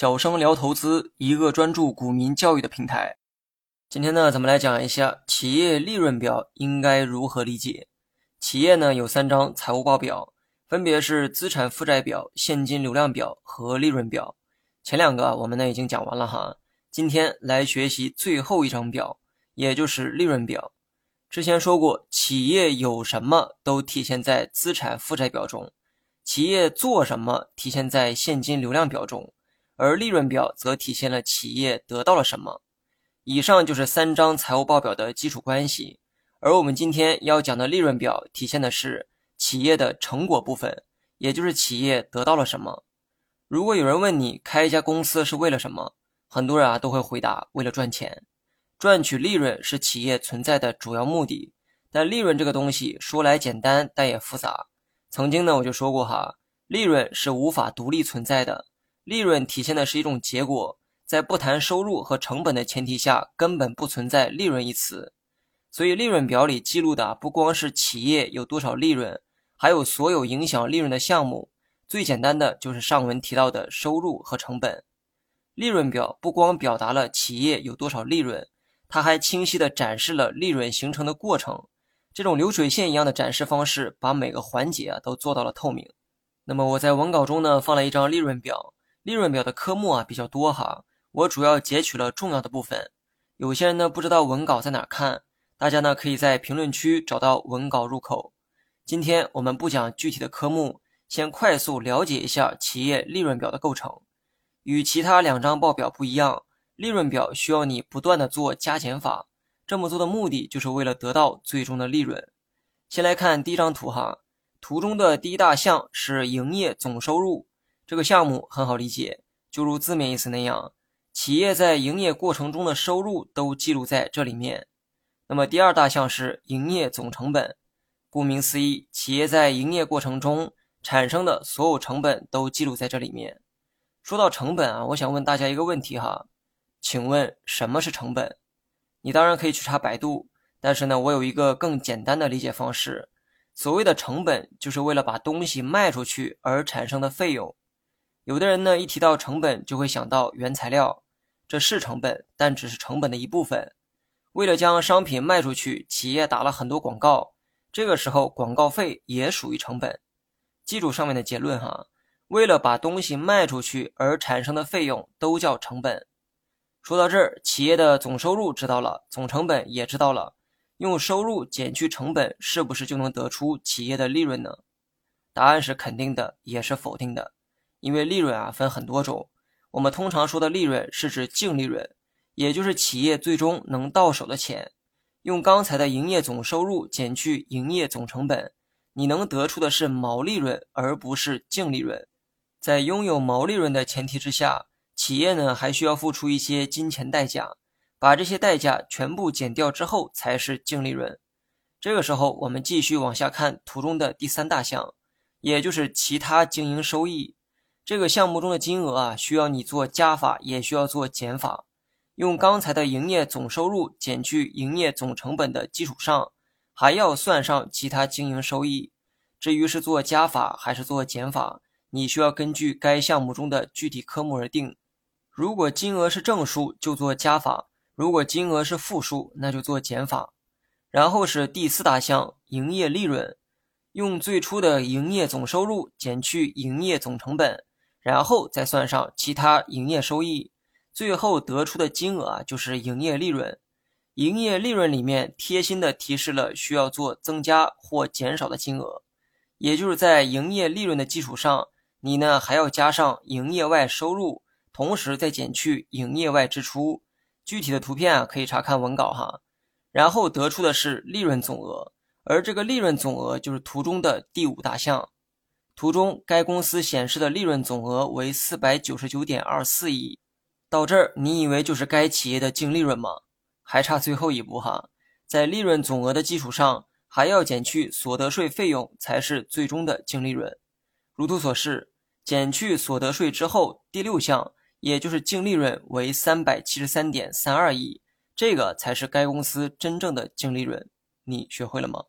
小生聊投资，一个专注股民教育的平台。今天呢，咱们来讲一下企业利润表应该如何理解。企业呢有三张财务报表，分别是资产负债表、现金流量表和利润表。前两个我们呢已经讲完了哈，今天来学习最后一张表，也就是利润表。之前说过，企业有什么都体现在资产负债表中。企业做什么体现在现金流量表中，而利润表则体现了企业得到了什么。以上就是三张财务报表的基础关系，而我们今天要讲的利润表体现的是企业的成果部分，也就是企业得到了什么。如果有人问你开一家公司是为了什么，很多人啊都会回答为了赚钱，赚取利润是企业存在的主要目的。但利润这个东西说来简单，但也复杂。曾经呢，我就说过哈，利润是无法独立存在的。利润体现的是一种结果，在不谈收入和成本的前提下，根本不存在利润一词。所以，利润表里记录的不光是企业有多少利润，还有所有影响利润的项目。最简单的就是上文提到的收入和成本。利润表不光表达了企业有多少利润，它还清晰地展示了利润形成的过程。这种流水线一样的展示方式，把每个环节啊都做到了透明。那么我在文稿中呢放了一张利润表，利润表的科目啊比较多哈，我主要截取了重要的部分。有些人呢不知道文稿在哪看，大家呢可以在评论区找到文稿入口。今天我们不讲具体的科目，先快速了解一下企业利润表的构成。与其他两张报表不一样，利润表需要你不断的做加减法。这么做的目的就是为了得到最终的利润。先来看第一张图哈，图中的第一大项是营业总收入，这个项目很好理解，就如字面意思那样，企业在营业过程中的收入都记录在这里面。那么第二大项是营业总成本，顾名思义，企业在营业过程中产生的所有成本都记录在这里面。说到成本啊，我想问大家一个问题哈，请问什么是成本？你当然可以去查百度，但是呢，我有一个更简单的理解方式。所谓的成本，就是为了把东西卖出去而产生的费用。有的人呢，一提到成本就会想到原材料，这是成本，但只是成本的一部分。为了将商品卖出去，企业打了很多广告，这个时候广告费也属于成本。记住上面的结论哈，为了把东西卖出去而产生的费用都叫成本。说到这儿，企业的总收入知道了，总成本也知道了。用收入减去成本，是不是就能得出企业的利润呢？答案是肯定的，也是否定的。因为利润啊分很多种，我们通常说的利润是指净利润，也就是企业最终能到手的钱。用刚才的营业总收入减去营业总成本，你能得出的是毛利润，而不是净利润。在拥有毛利润的前提之下。企业呢还需要付出一些金钱代价，把这些代价全部减掉之后才是净利润。这个时候，我们继续往下看图中的第三大项，也就是其他经营收益。这个项目中的金额啊，需要你做加法，也需要做减法。用刚才的营业总收入减去营业总成本的基础上，还要算上其他经营收益。至于是做加法还是做减法，你需要根据该项目中的具体科目而定。如果金额是正数，就做加法；如果金额是负数，那就做减法。然后是第四大项，营业利润，用最初的营业总收入减去营业总成本，然后再算上其他营业收益，最后得出的金额啊就是营业利润。营业利润里面贴心的提示了需要做增加或减少的金额，也就是在营业利润的基础上，你呢还要加上营业外收入。同时再减去营业外支出，具体的图片啊可以查看文稿哈。然后得出的是利润总额，而这个利润总额就是图中的第五大项。图中该公司显示的利润总额为四百九十九点二四亿。到这儿，你以为就是该企业的净利润吗？还差最后一步哈，在利润总额的基础上，还要减去所得税费用，才是最终的净利润。如图所示，减去所得税之后，第六项。也就是净利润为三百七十三点三二亿，这个才是该公司真正的净利润。你学会了吗？